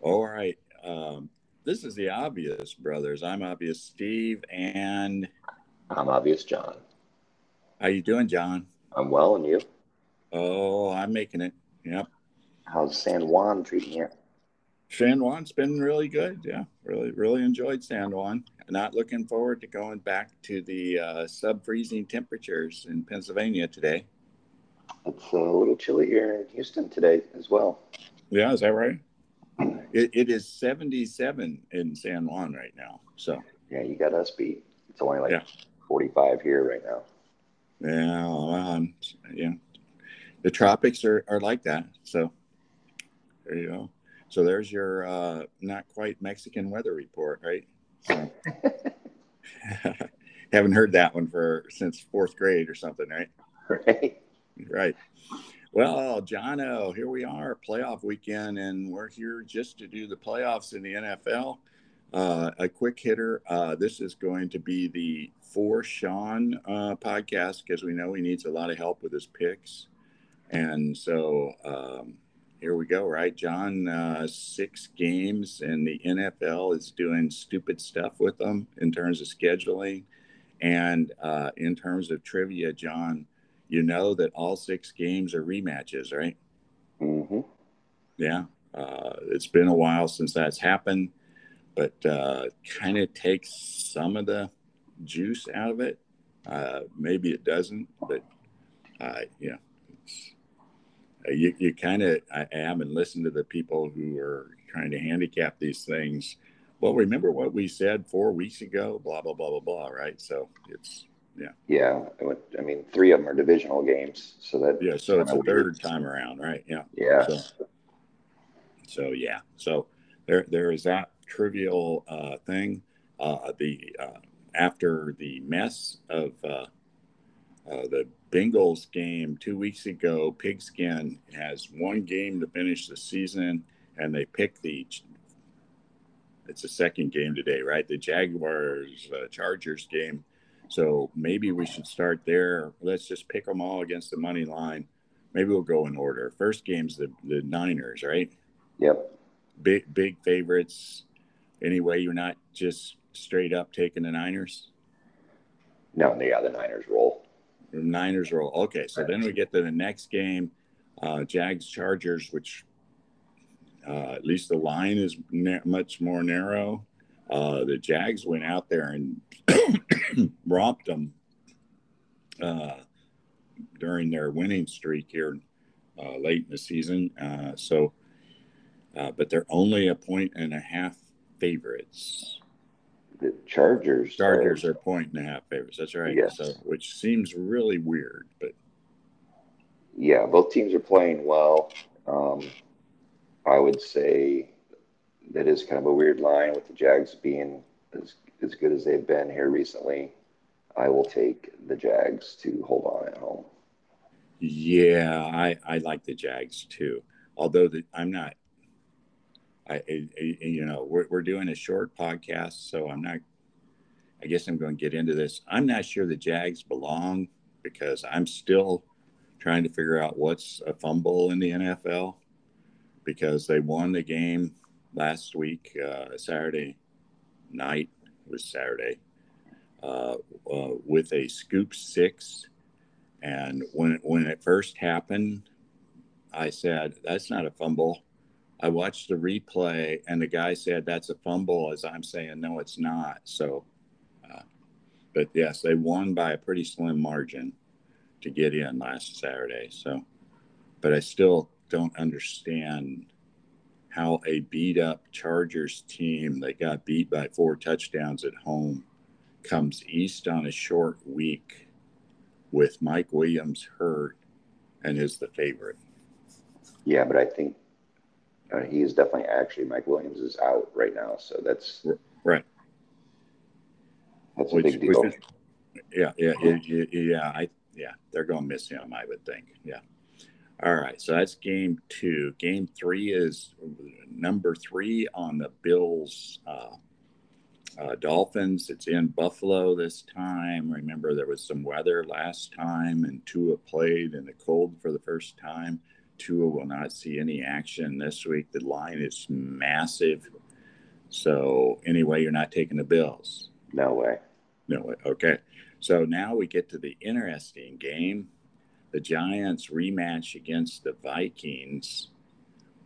All right. Um, this is the obvious brothers. I'm obvious Steve, and I'm obvious John. How you doing, John? I'm well, and you? Oh, I'm making it. Yep. How's San Juan treating you? San Juan's been really good. Yeah, really, really enjoyed San Juan. Not looking forward to going back to the uh, sub-freezing temperatures in Pennsylvania today. It's a little chilly here in Houston today as well. Yeah, is that right? It, it is 77 in San Juan right now. So yeah, you got us beat. It's only like yeah. 45 here right now. Yeah, well, um, yeah. The tropics are, are like that. So there you go. So there's your uh, not quite Mexican weather report, right? So, haven't heard that one for since fourth grade or something, right? Right. Right. Well, John, Jono, here we are, playoff weekend, and we're here just to do the playoffs in the NFL. Uh, a quick hitter. Uh, this is going to be the for Sean uh, podcast because we know he needs a lot of help with his picks. And so um, here we go, right? John, uh, six games, and the NFL is doing stupid stuff with them in terms of scheduling. And uh, in terms of trivia, John, you know that all six games are rematches, right? Mm-hmm. Yeah. Uh, it's been a while since that's happened, but uh, kind of takes some of the juice out of it. Uh, maybe it doesn't, but uh, yeah, uh, you, you kind of I am and listen to the people who are trying to handicap these things. Well, remember what we said four weeks ago, blah, blah, blah, blah, blah, right? So it's, yeah. Yeah. I mean, three of them are divisional games. So that, yeah. So it's a third time around, right? Yeah. Yeah. So, so yeah. So there, there is that trivial uh, thing. Uh, the, uh, after the mess of uh, uh, the Bengals game two weeks ago, Pigskin has one game to finish the season, and they pick the. It's the second game today, right? The Jaguars uh, Chargers game. So maybe we should start there. Let's just pick them all against the money line. Maybe we'll go in order. First game's the the Niners, right? Yep. Big big favorites. Anyway, you're not just straight up taking the Niners. No, yeah, the Niners roll. Niners roll. Okay, so then we get to the next game, uh, Jags Chargers, which uh, at least the line is na- much more narrow. Uh, the Jags went out there and romped them uh, during their winning streak here uh, late in the season. Uh, so, uh, but they're only a point and a half favorites the Chargers. Chargers are, are point and a half favorites. That's right. Yes. So, which seems really weird, but yeah, both teams are playing well. Um, I would say that is kind of a weird line with the Jags being as as good as they've been here recently. I will take the Jags to hold on at home. Yeah, I, I like the Jags too. Although the, I'm not I, I, you know, we're, we're doing a short podcast, so I'm not, I guess I'm going to get into this. I'm not sure the Jags belong because I'm still trying to figure out what's a fumble in the NFL because they won the game last week, uh, Saturday night, was Saturday, uh, uh, with a scoop six. And when, when it first happened, I said, that's not a fumble I watched the replay, and the guy said that's a fumble, as I'm saying, no, it's not. So, uh, but yes, they won by a pretty slim margin to get in last Saturday. So, but I still don't understand how a beat up Chargers team that got beat by four touchdowns at home comes east on a short week with Mike Williams hurt and is the favorite. Yeah, but I think uh, he is definitely actually Mike Williams is out right now, so that's right. That's a which, big deal. Is, yeah, yeah, yeah, yeah. I yeah, they're going to miss him. I would think. Yeah. All right, so that's game two. Game three is number three on the Bills. Uh, uh, Dolphins. It's in Buffalo this time. Remember, there was some weather last time, and Tua played in the cold for the first time. Tua will not see any action this week. The line is massive. So anyway, you're not taking the Bills. No way. No way. Okay. So now we get to the interesting game. The Giants rematch against the Vikings.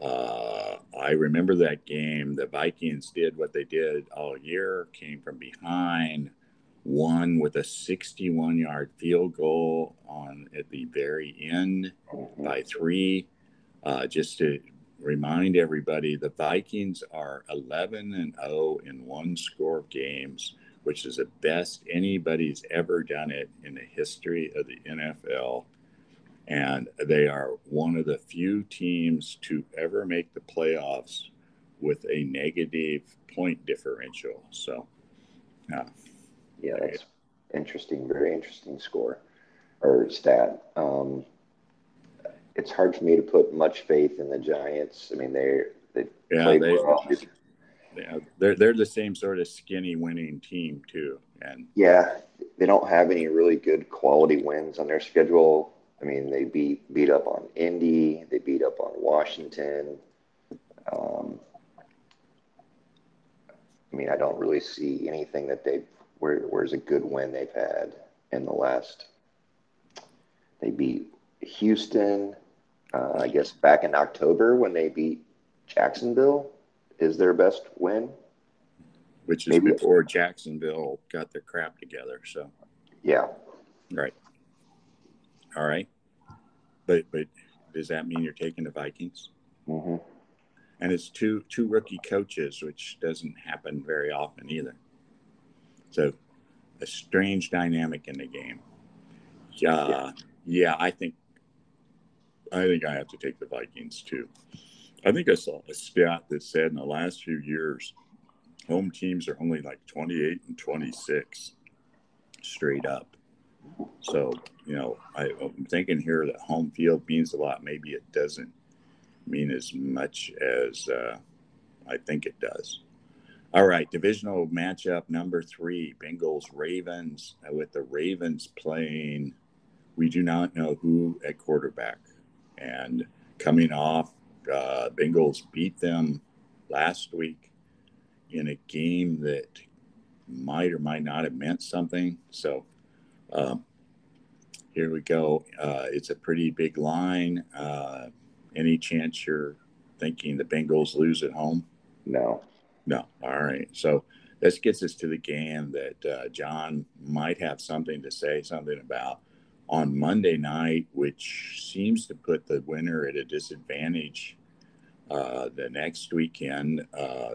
Uh, I remember that game. The Vikings did what they did all year, came from behind, won with a 61 yard field goal on at the very end by three. Uh, just to remind everybody, the Vikings are 11 and 0 in one score games, which is the best anybody's ever done it in the history of the NFL. And they are one of the few teams to ever make the playoffs with a negative point differential. So, uh, Yeah, that's interesting. Very interesting score or stat. Um, it's hard for me to put much faith in the Giants. I mean, they they yeah, played they, well. yeah, they're they're the same sort of skinny winning team too. And Yeah, they don't have any really good quality wins on their schedule. I mean, they beat beat up on Indy, they beat up on Washington. Um, I mean, I don't really see anything that they where where's a good win they've had in the last. They beat Houston, uh, I guess back in October when they beat Jacksonville is their best win. which is Maybe- before Jacksonville got their crap together. So, Yeah, right. All right. But but does that mean you're taking the Vikings? hmm And it's two two rookie coaches, which doesn't happen very often either. So a strange dynamic in the game. Yeah, yeah, I think I think I have to take the Vikings too. I think I saw a stat that said in the last few years, home teams are only like 28 and 26 straight up. So, you know, I, I'm thinking here that home field means a lot. Maybe it doesn't mean as much as uh, I think it does. All right, divisional matchup number three Bengals Ravens. Uh, With the Ravens playing, we do not know who at quarterback. And coming off, uh, Bengals beat them last week in a game that might or might not have meant something. So um, here we go. Uh, it's a pretty big line. Uh, any chance you're thinking the Bengals lose at home? no. No. All right. So this gets us to the game that uh, John might have something to say something about on Monday night, which seems to put the winner at a disadvantage uh, the next weekend. Uh,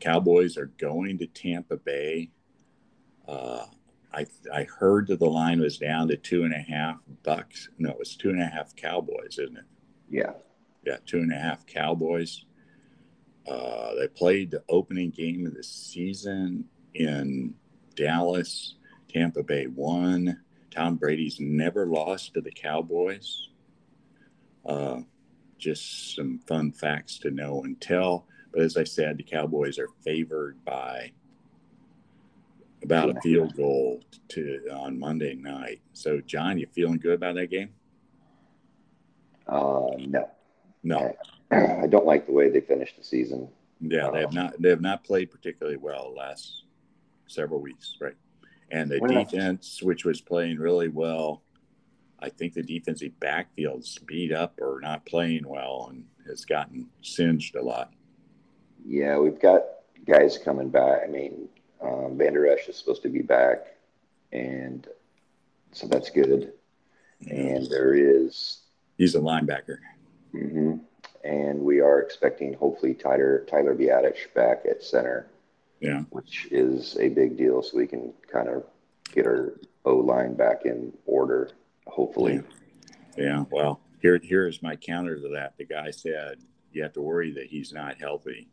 Cowboys are going to Tampa Bay. I I heard that the line was down to two and a half bucks. No, it's two and a half Cowboys, isn't it? Yeah. Yeah, two and a half Cowboys. Uh, they played the opening game of the season in Dallas. Tampa Bay won. Tom Brady's never lost to the Cowboys. Uh, just some fun facts to know and tell. But as I said, the Cowboys are favored by about a field goal to on Monday night. So, John, you feeling good about that game? Uh, no. No. I don't like the way they finished the season. Yeah, they have not they have not played particularly well the last several weeks, right? And the defense, which was playing really well, I think the defensive backfield's beat up or not playing well and has gotten singed a lot. Yeah, we've got guys coming back. I mean, um, Vander Esch is supposed to be back, and so that's good. And there is, He's a linebacker. mhm. and we are expecting hopefully Tyler Tyler Biadasz back at center, Yeah. which is a big deal. So we can kind of get our O line back in order, hopefully. Yeah. Well, here here is my counter to that. The guy said you have to worry that he's not healthy.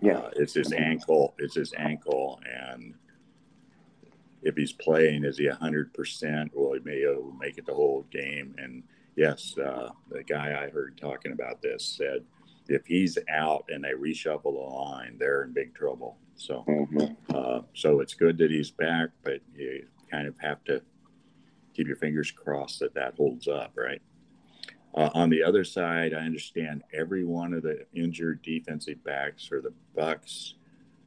Yeah. Uh, it's his ankle. It's his ankle, and if he's playing, is he hundred percent? Will he may make it the whole game? And yes, uh, the guy I heard talking about this said if he's out and they reshuffle the line, they're in big trouble. So, Mhm. uh, so it's good that he's back, but you kind of have to keep your fingers crossed that that holds up, right? Uh, on the other side, I understand every one of the injured defensive backs for the Bucks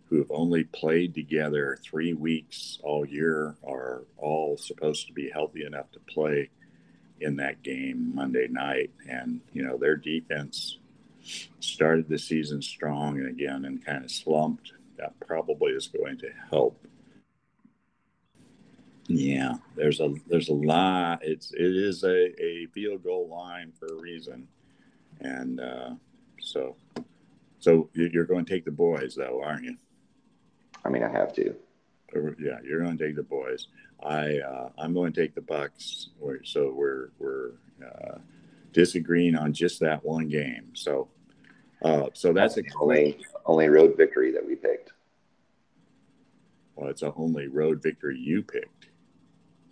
who have only played together three weeks all year are all supposed to be healthy enough to play in that game Monday night. And, you know, their defense started the season strong and again and kind of slumped. That probably is going to help. Yeah, there's a there's a lot. It's it is a, a field goal line for a reason, and uh, so so you're going to take the boys though, aren't you? I mean, I have to. Yeah, you're going to take the boys. I uh, I'm going to take the Bucks. So we're we're uh, disagreeing on just that one game. So uh, so that's, that's a only only road victory that we picked. Well, it's a only road victory you picked.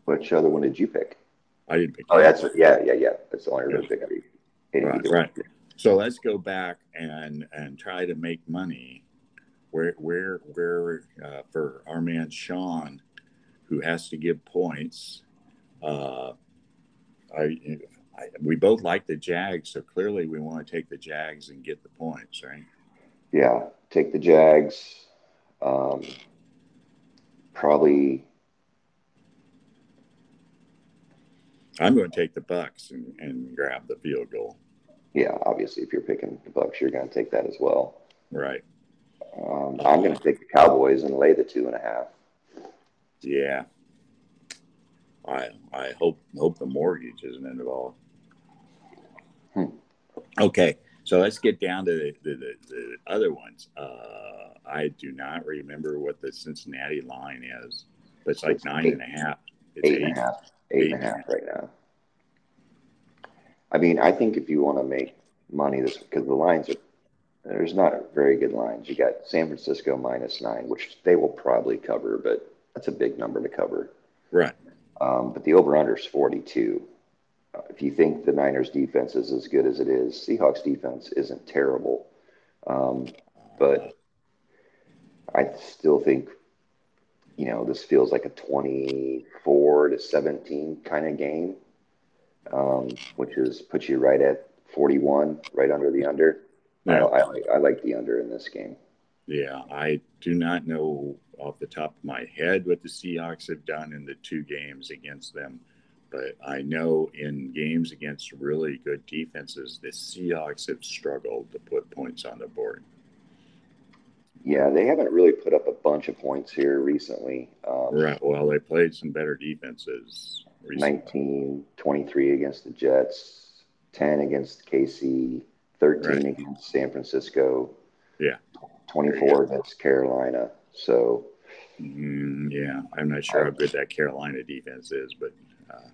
Which other one did you pick? I didn't pick. Oh, that's yeah, yeah, yeah. That's the only yeah. victory. Right, right. So let's go back and and try to make money. Where where where uh, for our man Sean, who has to give points. Uh, I, I we both like the Jags, so clearly we want to take the Jags and get the points, right? Yeah, take the Jags. Um, probably I'm going to take the Bucks and, and grab the field goal. Yeah, obviously, if you're picking the Bucks, you're going to take that as well. Right. Um, I'm going to take the Cowboys and lay the two and a half. Yeah. I I hope hope the mortgage isn't involved. Hmm. Okay, so let's get down to the, the, the, the other ones. Uh, I do not remember what the Cincinnati line is, but it's like it's nine eight, and a half. It's eight, eight and a half. Eight, and a half right now. I mean, I think if you want to make money, this because the lines are there's not very good lines. You got San Francisco minus nine, which they will probably cover, but that's a big number to cover. Right. Um, but the over under is 42. Uh, if you think the Niners defense is as good as it is, Seahawks defense isn't terrible. Um, but I still think you know, this feels like a 24 to 17 kind of game, um, which is puts you right at 41, right under the under. Yeah. I, I, like, I like the under in this game. Yeah, I do not know off the top of my head what the Seahawks have done in the two games against them, but I know in games against really good defenses, the Seahawks have struggled to put points on the board. Yeah, they haven't really put up bunch of points here recently. Um, right. Well, they played some better defenses. Recently. 19, 23 against the Jets, 10 against KC, 13 right. against San Francisco. Yeah. 24 against Carolina. So, mm, yeah, I'm not sure how good that Carolina defense is, but uh,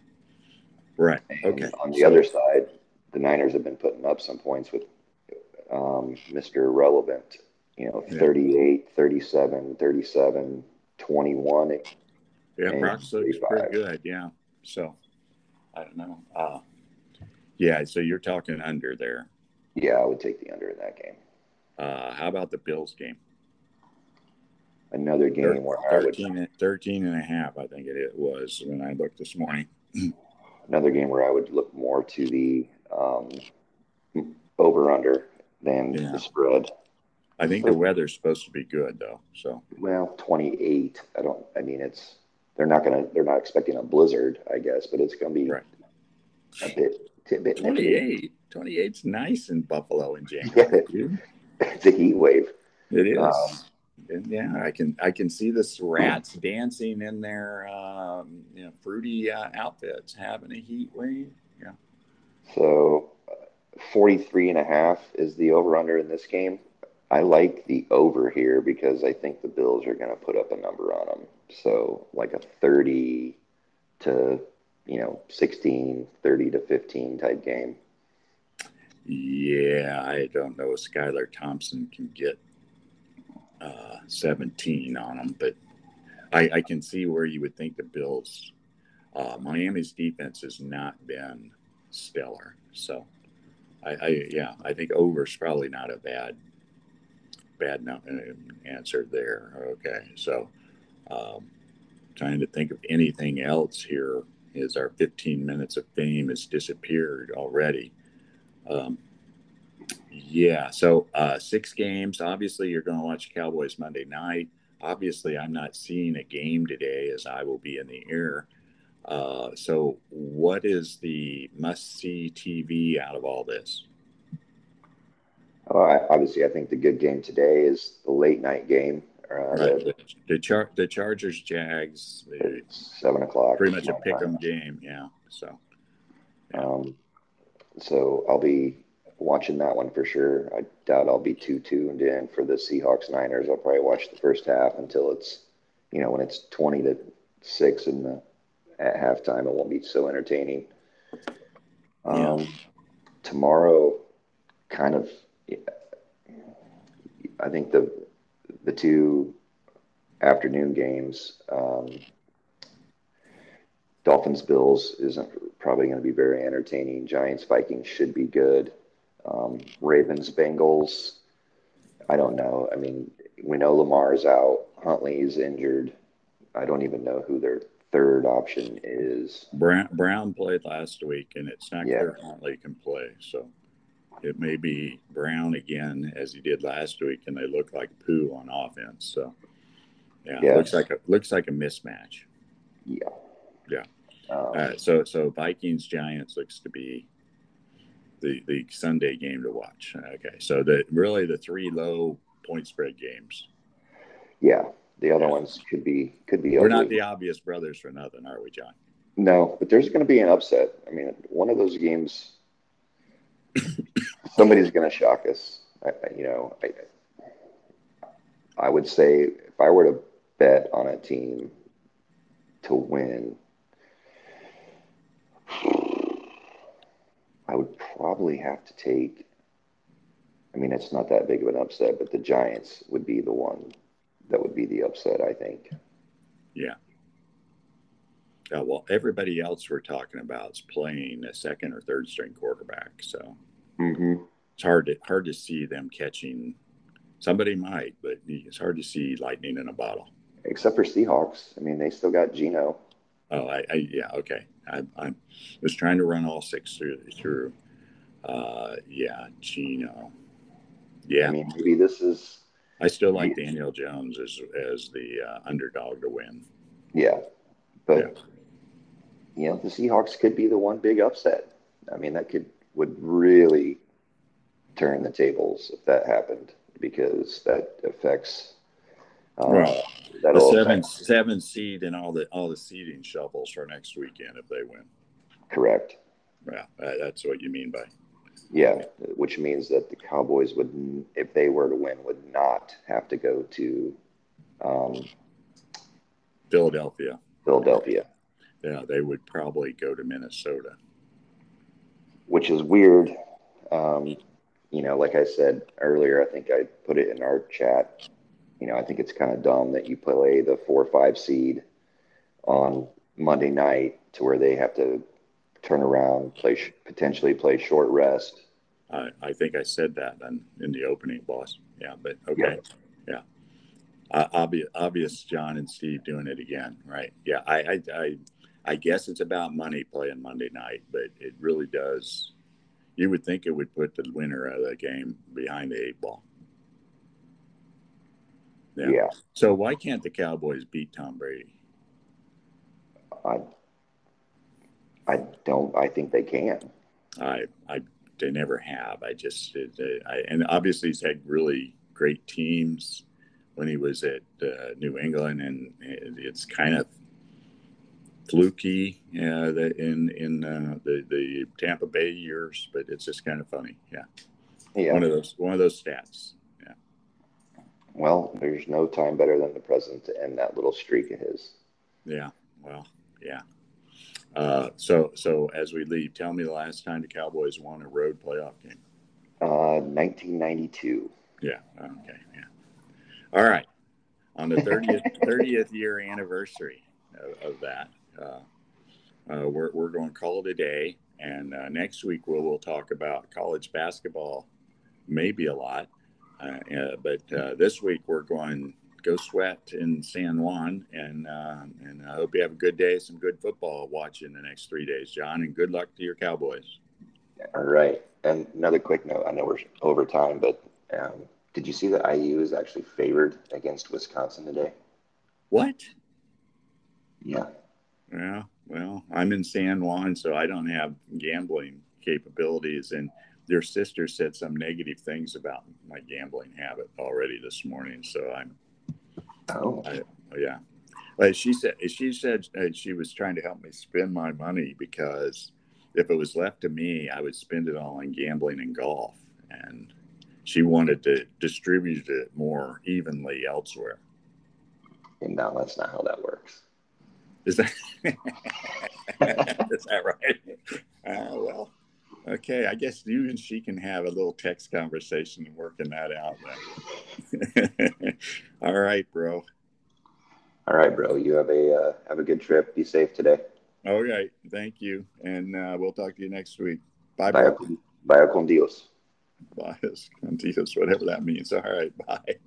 right. Okay. On the so, other side, the Niners have been putting up some points with um, Mr. Relevant you know, yeah. 38, 37, 37, 21. Yeah, Brock's looks pretty good. Yeah. So I don't know. Uh, yeah. So you're talking under there. Yeah, I would take the under in that game. Uh, how about the Bills game? Another game 13, where 13, would, 13 and a half, I think it was when I looked this morning. another game where I would look more to the um, over under than yeah. the spread. I think the weather's supposed to be good though. So well, 28. I don't. I mean, it's they're not gonna. They're not expecting a blizzard, I guess, but it's gonna be right. a bit. A bit 28. 28's nice in Buffalo in January. Yeah, it's a heat wave. It is. Um, yeah, I can I can see the rats dancing in their um, you know fruity uh, outfits, having a heat wave. Yeah. So, uh, 43 and a half is the over under in this game. I like the over here because I think the Bills are going to put up a number on them. So like a 30 to, you know, 16, 30 to 15 type game. Yeah, I don't know if Skylar Thompson can get uh, 17 on them, but I, I, can see where you would think the Bills. Uh, Miami's defense has not been stellar, so I, I yeah, I think over is probably not a bad bad no, uh, answer there. Okay, so um, trying to think of anything else here is our 15 minutes of fame has disappeared already. Um, yeah. So uh, six games. Obviously, you're going to watch Cowboys Monday night. Obviously, I'm not seeing a game today as I will be in the air. Uh, so, what is the must see TV out of all this? Uh, obviously, I think the good game today is the late night game. Uh. The, the, char- the Chargers Jags, seven o'clock. Pretty much a pick 'em game. Yeah. So, yeah. Um, so I'll be watching that one for sure. I doubt I'll be too tuned in for the Seahawks Niners. I'll probably watch the first half until it's, you know, when it's 20 to 6 in the at halftime, it won't be so entertaining. Um, yeah. Tomorrow, kind of, I think the the two afternoon games, um, Dolphins Bills isn't probably going to be very entertaining. Giants Vikings should be good. Um, Ravens, Bengals. I don't know. I mean, we know Lamar's out. Huntley is injured. I don't even know who their third option is. Brown, Brown played last week, and it's not yeah. clear Huntley can play. So it may be Brown again as he did last week, and they look like poo on offense. So yeah, yes. looks like a looks like a mismatch. Yeah, yeah. Um, uh, so so Vikings Giants looks to be the the Sunday game to watch. Okay, so the really the three low point spread games. Yeah, the other yeah. ones could be could be. We're ugly. not the obvious brothers for nothing, are we, John? No, but there's going to be an upset. I mean, one of those games, somebody's going to shock us. I, you know, I, I would say if I were to bet on a team to win, I would probably have to take. I mean, it's not that big of an upset, but the Giants would be the one that would be the upset, I think. Yeah. Yeah, well, everybody else we're talking about is playing a second or third string quarterback, so mm-hmm. it's hard to hard to see them catching. Somebody might, but it's hard to see lightning in a bottle. Except for Seahawks, I mean, they still got Geno. Oh, I, I yeah, okay. I, I was trying to run all six through. through. Uh, yeah, Geno. Yeah. I mean, maybe this is. I still like Daniel Jones as as the uh, underdog to win. Yeah, but yeah. You know the Seahawks could be the one big upset. I mean, that could would really turn the tables if that happened because that affects um, right. The seven seven seed and all the all the seeding shuffles for next weekend if they win. Correct. Yeah, that's what you mean by. Yeah, which means that the Cowboys would, if they were to win, would not have to go to um, Philadelphia. Philadelphia. Yeah, they would probably go to Minnesota. Which is weird. Um, you know, like I said earlier, I think I put it in our chat you know, I think it's kind of dumb that you play the four or five seed on Monday night to where they have to turn around, play potentially play short rest. I, I think I said that in, in the opening, boss. Yeah, but okay, yeah. yeah. Uh, obvious, obvious, John and Steve doing it again, right? Yeah, I, I, I, I guess it's about money playing Monday night, but it really does. You would think it would put the winner of the game behind the eight ball. Yeah. yeah. So why can't the Cowboys beat Tom Brady? I I don't. I think they can. I I they never have. I just I, and obviously he's had really great teams when he was at uh, New England, and it's kind of fluky uh, in in uh, the the Tampa Bay years, but it's just kind of funny. Yeah. Yeah. One of those one of those stats. Yeah. Well, there's no time better than the present to end that little streak of his. Yeah. Well, yeah. Uh, so, so as we leave, tell me the last time the Cowboys won a road playoff game. Uh, 1992. Yeah. Okay. Yeah. All right. On the 30th 30th year anniversary of, of that, we're we're going to call it a day, and uh, next week we'll we'll talk about college basketball, maybe a lot. Uh, but uh, this week we're going go sweat in San Juan, and uh, and I hope you have a good day, some good football watching the next three days, John, and good luck to your Cowboys. All right. and another quick note. I know we're over time, but um, did you see that IU is actually favored against Wisconsin today? What? Yeah. Yeah. Well, I'm in San Juan, so I don't have gambling capabilities, and their sister said some negative things about my gambling habit already this morning. So I'm. Oh. I, yeah. She said she said uh, she was trying to help me spend my money because if it was left to me, I would spend it all on gambling and golf, and she wanted to distribute it more evenly elsewhere. And now that's not how that works. Is that is that right? Uh, well, okay. I guess you and she can have a little text conversation and working that out. All right, bro. All right, bro. You have a uh, have a good trip. Be safe today. All right. Thank you, and uh, we'll talk to you next week. Bye. Bye. Bye con Dios. Bye con Dios, whatever that means. All right. Bye.